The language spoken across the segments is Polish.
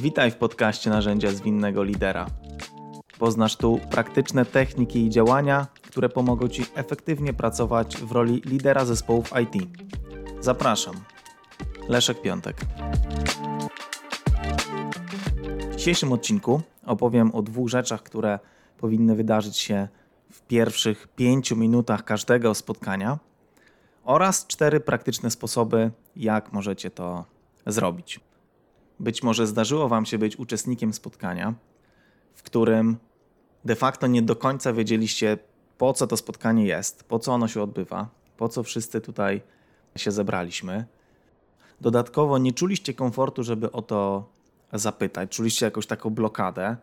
Witaj w podcaście Narzędzia Zwinnego Lidera. Poznasz tu praktyczne techniki i działania, które pomogą Ci efektywnie pracować w roli lidera zespołów IT. Zapraszam. Leszek Piątek. W dzisiejszym odcinku opowiem o dwóch rzeczach, które powinny wydarzyć się w pierwszych pięciu minutach każdego spotkania oraz cztery praktyczne sposoby, jak możecie to zrobić. Być może zdarzyło Wam się być uczestnikiem spotkania, w którym de facto nie do końca wiedzieliście, po co to spotkanie jest, po co ono się odbywa, po co wszyscy tutaj się zebraliśmy. Dodatkowo nie czuliście komfortu, żeby o to zapytać, czuliście jakąś taką blokadę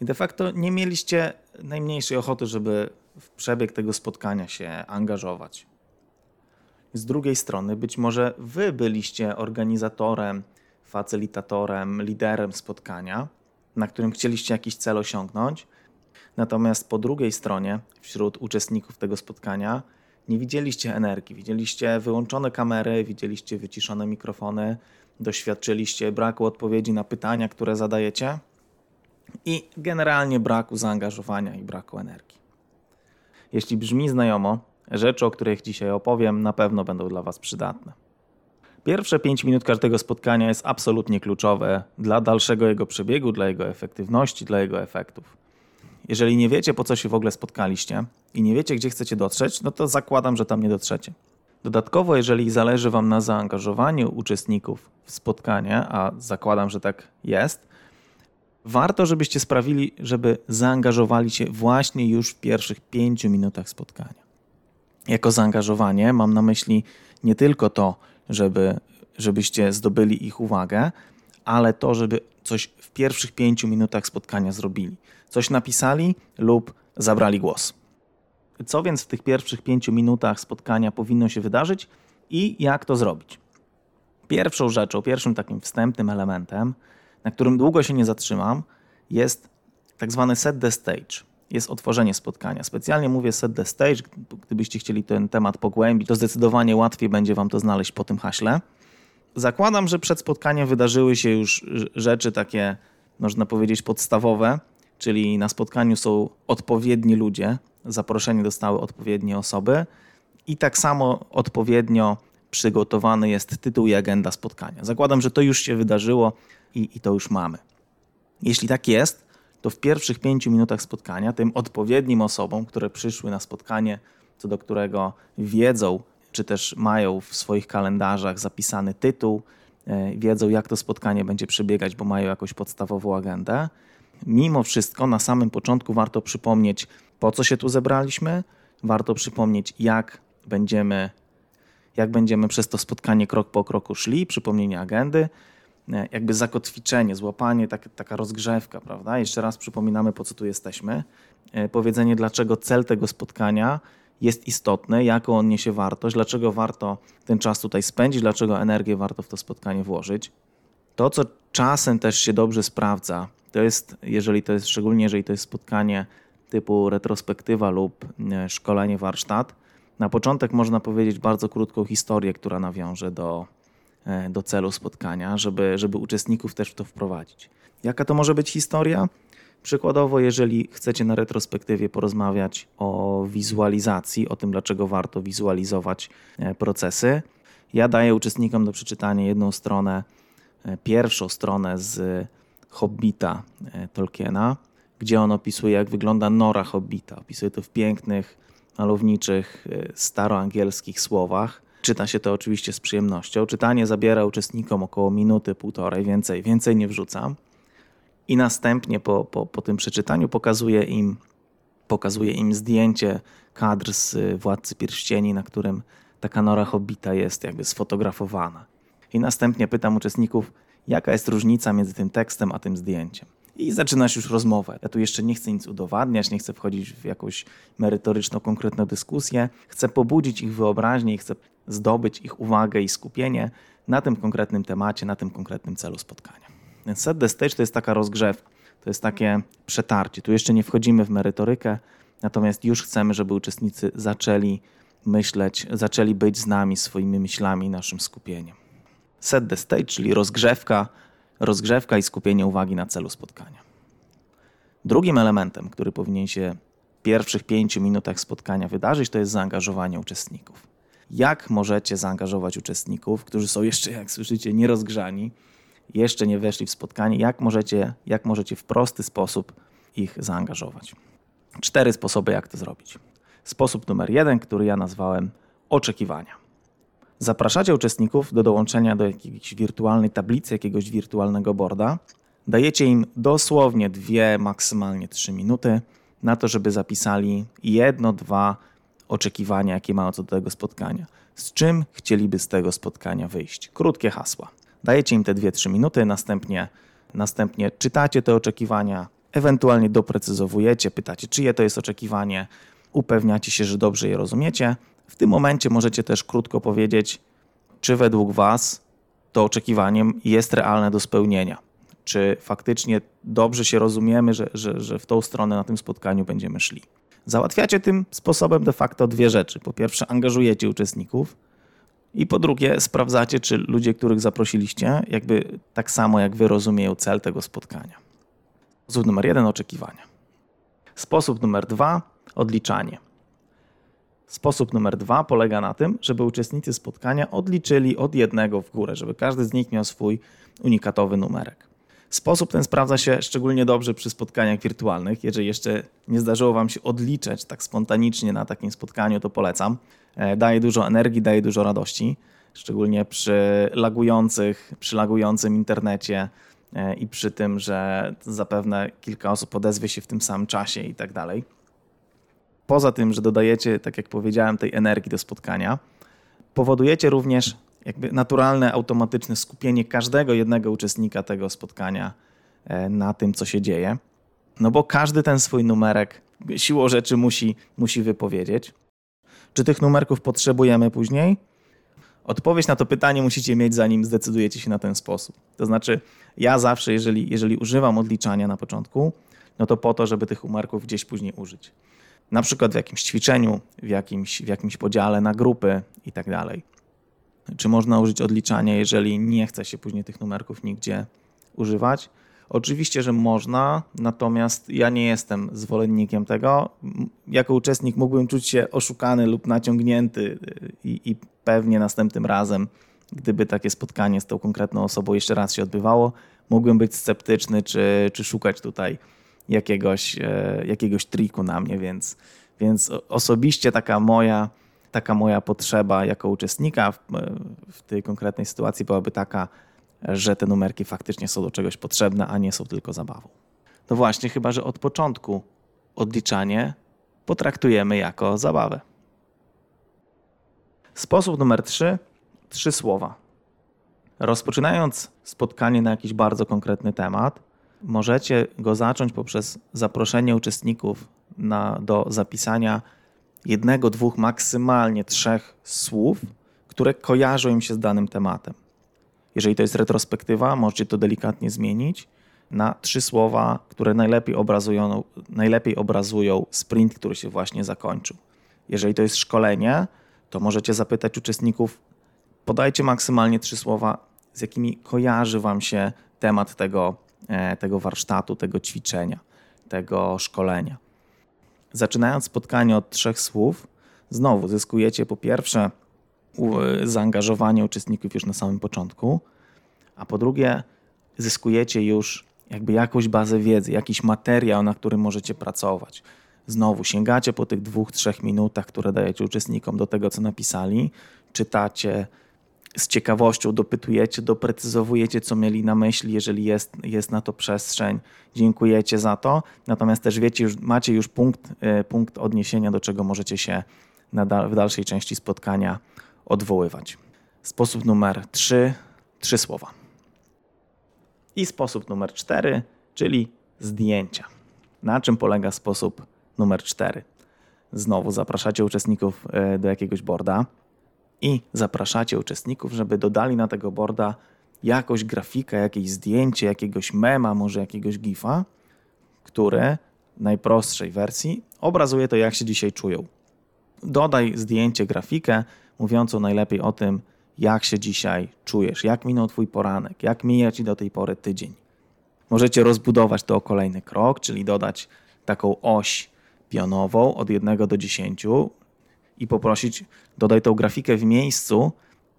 i de facto nie mieliście najmniejszej ochoty, żeby w przebieg tego spotkania się angażować. Z drugiej strony, być może wy byliście organizatorem, facylitatorem, liderem spotkania, na którym chcieliście jakiś cel osiągnąć, natomiast po drugiej stronie, wśród uczestników tego spotkania, nie widzieliście energii, widzieliście wyłączone kamery, widzieliście wyciszone mikrofony, doświadczyliście braku odpowiedzi na pytania, które zadajecie i generalnie braku zaangażowania i braku energii. Jeśli brzmi znajomo, rzeczy, o których dzisiaj opowiem, na pewno będą dla Was przydatne. Pierwsze 5 minut każdego spotkania jest absolutnie kluczowe dla dalszego jego przebiegu, dla jego efektywności, dla jego efektów. Jeżeli nie wiecie, po co się w ogóle spotkaliście i nie wiecie, gdzie chcecie dotrzeć, no to zakładam, że tam nie dotrzecie. Dodatkowo, jeżeli zależy Wam na zaangażowaniu uczestników w spotkanie, a zakładam, że tak jest, warto, żebyście sprawili, żeby zaangażowali się właśnie już w pierwszych pięciu minutach spotkania. Jako zaangażowanie mam na myśli nie tylko to, żeby, żebyście zdobyli ich uwagę, ale to, żeby coś w pierwszych pięciu minutach spotkania zrobili. Coś napisali lub zabrali głos. Co więc w tych pierwszych pięciu minutach spotkania powinno się wydarzyć i jak to zrobić? Pierwszą rzeczą, pierwszym takim wstępnym elementem, na którym długo się nie zatrzymam, jest tak zwany set the stage. Jest otworzenie spotkania. Specjalnie mówię set the stage, gdybyście chcieli ten temat pogłębić, to zdecydowanie łatwiej będzie Wam to znaleźć po tym haśle. Zakładam, że przed spotkaniem wydarzyły się już rzeczy takie, można powiedzieć, podstawowe, czyli na spotkaniu są odpowiedni ludzie, zaproszenie dostały odpowiednie osoby i tak samo odpowiednio przygotowany jest tytuł i agenda spotkania. Zakładam, że to już się wydarzyło i, i to już mamy. Jeśli tak jest, to w pierwszych pięciu minutach spotkania tym odpowiednim osobom, które przyszły na spotkanie, co do którego wiedzą, czy też mają w swoich kalendarzach zapisany tytuł, e, wiedzą jak to spotkanie będzie przebiegać, bo mają jakąś podstawową agendę. Mimo wszystko na samym początku warto przypomnieć, po co się tu zebraliśmy, warto przypomnieć, jak będziemy, jak będziemy przez to spotkanie krok po kroku szli, przypomnienie agendy, jakby zakotwiczenie, złapanie, tak, taka rozgrzewka, prawda? Jeszcze raz przypominamy, po co tu jesteśmy. E, powiedzenie, dlaczego cel tego spotkania jest istotny, jaką on niesie wartość, dlaczego warto ten czas tutaj spędzić, dlaczego energię warto w to spotkanie włożyć. To, co czasem też się dobrze sprawdza, to jest, jeżeli to jest, szczególnie jeżeli to jest spotkanie typu retrospektywa lub e, szkolenie, warsztat, na początek można powiedzieć bardzo krótką historię, która nawiąże do, e, do celu spotkania, żeby, żeby uczestników też w to wprowadzić. Jaka to może być historia? Przykładowo, jeżeli chcecie na retrospektywie porozmawiać o wizualizacji, o tym, dlaczego warto wizualizować e, procesy, ja daję uczestnikom do przeczytania jedną stronę, pierwszą stronę z Hobbita Tolkiena, gdzie on opisuje, jak wygląda nora Hobbita. Opisuje to w pięknych, malowniczych, staroangielskich słowach. Czyta się to oczywiście z przyjemnością. Czytanie zabiera uczestnikom około minuty, półtorej, więcej, więcej nie wrzucam. I następnie po, po, po tym przeczytaniu pokazuje im, pokazuje im zdjęcie kadr z y, Władcy Pierścieni, na którym taka nora Hobbita jest jakby sfotografowana. I następnie pytam uczestników, jaka jest różnica między tym tekstem a tym zdjęciem i zaczynasz już rozmowę. Ja tu jeszcze nie chcę nic udowadniać, nie chcę wchodzić w jakąś merytoryczną, konkretną dyskusję. Chcę pobudzić ich wyobraźnię i chcę zdobyć ich uwagę i skupienie na tym konkretnym temacie, na tym konkretnym celu spotkania. Więc set the stage to jest taka rozgrzewka, to jest takie przetarcie. Tu jeszcze nie wchodzimy w merytorykę, natomiast już chcemy, żeby uczestnicy zaczęli myśleć, zaczęli być z nami swoimi myślami, naszym skupieniem. Set the stage, czyli rozgrzewka, rozgrzewka i skupienie uwagi na celu spotkania. Drugim elementem, który powinien się w pierwszych pięciu minutach spotkania wydarzyć, to jest zaangażowanie uczestników. Jak możecie zaangażować uczestników, którzy są jeszcze, jak słyszycie, nierozgrzani, jeszcze nie weszli w spotkanie, jak możecie, jak możecie w prosty sposób ich zaangażować? Cztery sposoby, jak to zrobić. Sposób numer jeden, który ja nazwałem oczekiwania. Zapraszacie uczestników do dołączenia do jakiejś wirtualnej tablicy, jakiegoś wirtualnego boarda. Dajecie im dosłownie dwie, maksymalnie trzy minuty na to, żeby zapisali jedno, dwa oczekiwania, jakie mają co do tego spotkania. Z czym chcieliby z tego spotkania wyjść? Krótkie hasła. Dajecie im te dwie, trzy minuty, następnie, następnie czytacie te oczekiwania, ewentualnie doprecyzowujecie, pytacie, czyje to jest oczekiwanie, upewniacie się, że dobrze je rozumiecie. W tym momencie możecie też krótko powiedzieć, czy według Was to oczekiwanie jest realne do spełnienia. Czy faktycznie dobrze się rozumiemy, że, że, że w tą stronę na tym spotkaniu będziemy szli. Załatwiacie tym sposobem de facto dwie rzeczy. Po pierwsze, angażujecie uczestników, i po drugie, sprawdzacie, czy ludzie, których zaprosiliście, jakby tak samo jak wy rozumieją cel tego spotkania. Sposób numer jeden oczekiwania. Sposób numer dwa odliczanie. Sposób numer dwa polega na tym, żeby uczestnicy spotkania odliczyli od jednego w górę, żeby każdy z nich miał swój unikatowy numerek. Sposób ten sprawdza się szczególnie dobrze przy spotkaniach wirtualnych. Jeżeli jeszcze nie zdarzyło Wam się odliczać tak spontanicznie na takim spotkaniu, to polecam. E, daje dużo energii, daje dużo radości, szczególnie przy lagujących, przy lagującym internecie e, i przy tym, że zapewne kilka osób odezwie się w tym samym czasie i tak dalej. Poza tym, że dodajecie, tak jak powiedziałem, tej energii do spotkania, powodujecie również jakby naturalne, automatyczne skupienie każdego jednego uczestnika tego spotkania e, na tym, co się dzieje. No bo każdy ten swój numerek siłą rzeczy musi, musi wypowiedzieć. Czy tych numerków potrzebujemy później? Odpowiedź na to pytanie musicie mieć, zanim zdecydujecie się na ten sposób. To znaczy, ja zawsze, jeżeli, jeżeli używam odliczania na początku, no to po to, żeby tych numerków gdzieś później użyć. Na przykład w jakimś ćwiczeniu, w jakimś, w jakimś podziale na grupy i tak. Czy można użyć odliczania, jeżeli nie chce się później tych numerków nigdzie używać? Oczywiście, że można, natomiast ja nie jestem zwolennikiem tego. Jako uczestnik mógłbym czuć się oszukany lub naciągnięty y, i, i pewnie następnym razem, gdyby takie spotkanie z tą konkretną osobą jeszcze raz się odbywało, mógłbym być sceptyczny, czy, czy szukać tutaj jakiegoś, e, jakiegoś triku na mnie, więc, więc osobiście taka moja taka moja potrzeba jako uczestnika w, w tej konkretnej sytuacji byłaby taka, że te numerki faktycznie są do czegoś potrzebne, a nie są tylko zabawą. No właśnie, chyba że od początku odliczanie potraktujemy jako zabawę. Sposób numer trzy: trzy słowa. Rozpoczynając spotkanie na jakiś bardzo konkretny temat, możecie go zacząć poprzez zaproszenie uczestników na, do zapisania jednego, dwóch, maksymalnie trzech słów, które kojarzą im się z danym tematem. Jeżeli to jest retrospektywa, możecie to delikatnie zmienić na trzy słowa, które najlepiej obrazują, najlepiej obrazują sprint, który się właśnie zakończył. Jeżeli to jest szkolenie, to możecie zapytać uczestników, podajcie maksymalnie trzy słowa, z jakimi kojarzy Wam się temat tego, tego warsztatu, tego ćwiczenia, tego szkolenia. Zaczynając spotkanie od trzech słów, znowu zyskujecie po pierwsze zaangażowanie uczestników już na samym początku, a po drugie zyskujecie już jakby jakąś bazę wiedzy, jakiś materiał, na którym możecie pracować. Znowu sięgacie po tych dwóch, trzech minutach, które dajecie uczestnikom do tego, co napisali, czytacie, z ciekawością dopytujecie, doprecyzowujecie, co mieli na myśli, jeżeli jest, jest na to przestrzeń. Dziękujecie za to. Natomiast też wiecie, już, macie już punkt, e, punkt odniesienia, do czego możecie się na, w dalszej części spotkania odwoływać. Sposób numer trzy, trzy słowa. I sposób numer cztery, czyli zdjęcia. Na czym polega sposób numer cztery? Znowu zapraszacie uczestników e, do jakiegoś borda i zapraszacie uczestników, żeby dodali na tego boarda jakąś grafikę, jakieś zdjęcie, jakiegoś mema, może jakiegoś gifa, które w najprostszej wersji obrazuje to, jak się dzisiaj czują. Dodaj zdjęcie, grafikę mówiącą najlepiej o tym, jak się dzisiaj czujesz, jak minął Twój poranek, jak mija Ci do tej pory tydzień. Możecie rozbudować to o kolejny krok, czyli dodać taką oś pionową od 1 do 10 i poprosić, dodaj tą grafikę w miejscu,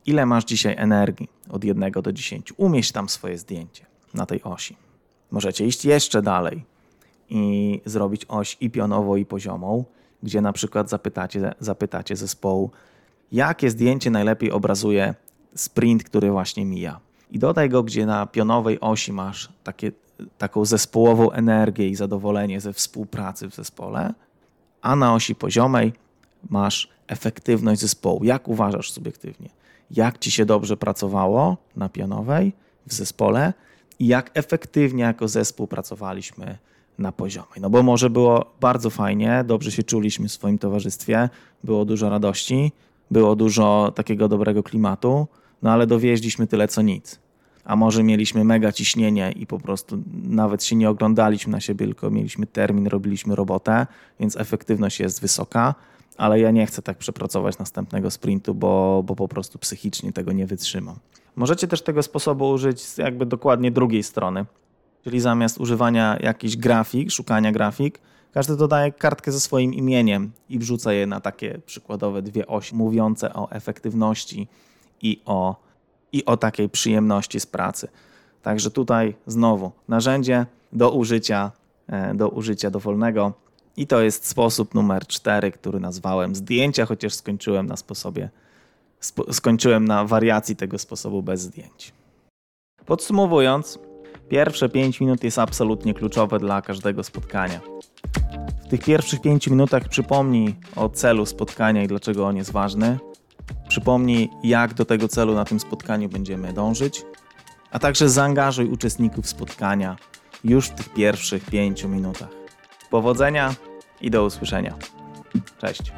ile masz dzisiaj energii od 1 do 10. Umieść tam swoje zdjęcie na tej osi. Możecie iść jeszcze dalej i zrobić oś i pionową, i poziomą, gdzie na przykład zapytacie, zapytacie zespołu, jakie zdjęcie najlepiej obrazuje sprint, który właśnie mija. I dodaj go, gdzie na pionowej osi masz takie, taką zespołową energię i zadowolenie ze współpracy w zespole, a na osi poziomej masz efektywność zespołu. Jak uważasz subiektywnie? Jak ci się dobrze pracowało na pionowej w zespole i jak efektywnie jako zespół pracowaliśmy na poziomie. No bo może było bardzo fajnie, dobrze się czuliśmy w swoim towarzystwie, było dużo radości, było dużo takiego dobrego klimatu, no ale dowieźliśmy tyle co nic. A może mieliśmy mega ciśnienie i po prostu nawet się nie oglądaliśmy na siebie, tylko mieliśmy termin, robiliśmy robotę, więc efektywność jest wysoka, ale ja nie chcę tak przepracować następnego sprintu, bo, bo po prostu psychicznie tego nie wytrzymam. Możecie też tego sposobu użyć z jakby dokładnie drugiej strony, czyli zamiast używania jakichś grafik, szukania grafik, każdy dodaje kartkę ze swoim imieniem i wrzuca je na takie przykładowe dwie osi mówiące o efektywności i o, i o takiej przyjemności z pracy. Także tutaj znowu narzędzie do użycia, e, do użycia dowolnego. I to jest sposób numer cztery, który nazwałem zdjęcia, chociaż skończyłem na sposobie, skończyłem na wariacji tego sposobu bez zdjęć. Podsumowując, pierwsze 5 minut jest absolutnie kluczowe dla każdego spotkania. W tych pierwszych 5 minutach przypomnij o celu spotkania i dlaczego on jest ważny. Przypomnij, jak do tego celu na tym spotkaniu będziemy dążyć, a także zaangażuj uczestników spotkania już w tych pierwszych 5 minutach. Powodzenia i do usłyszenia. Cześć.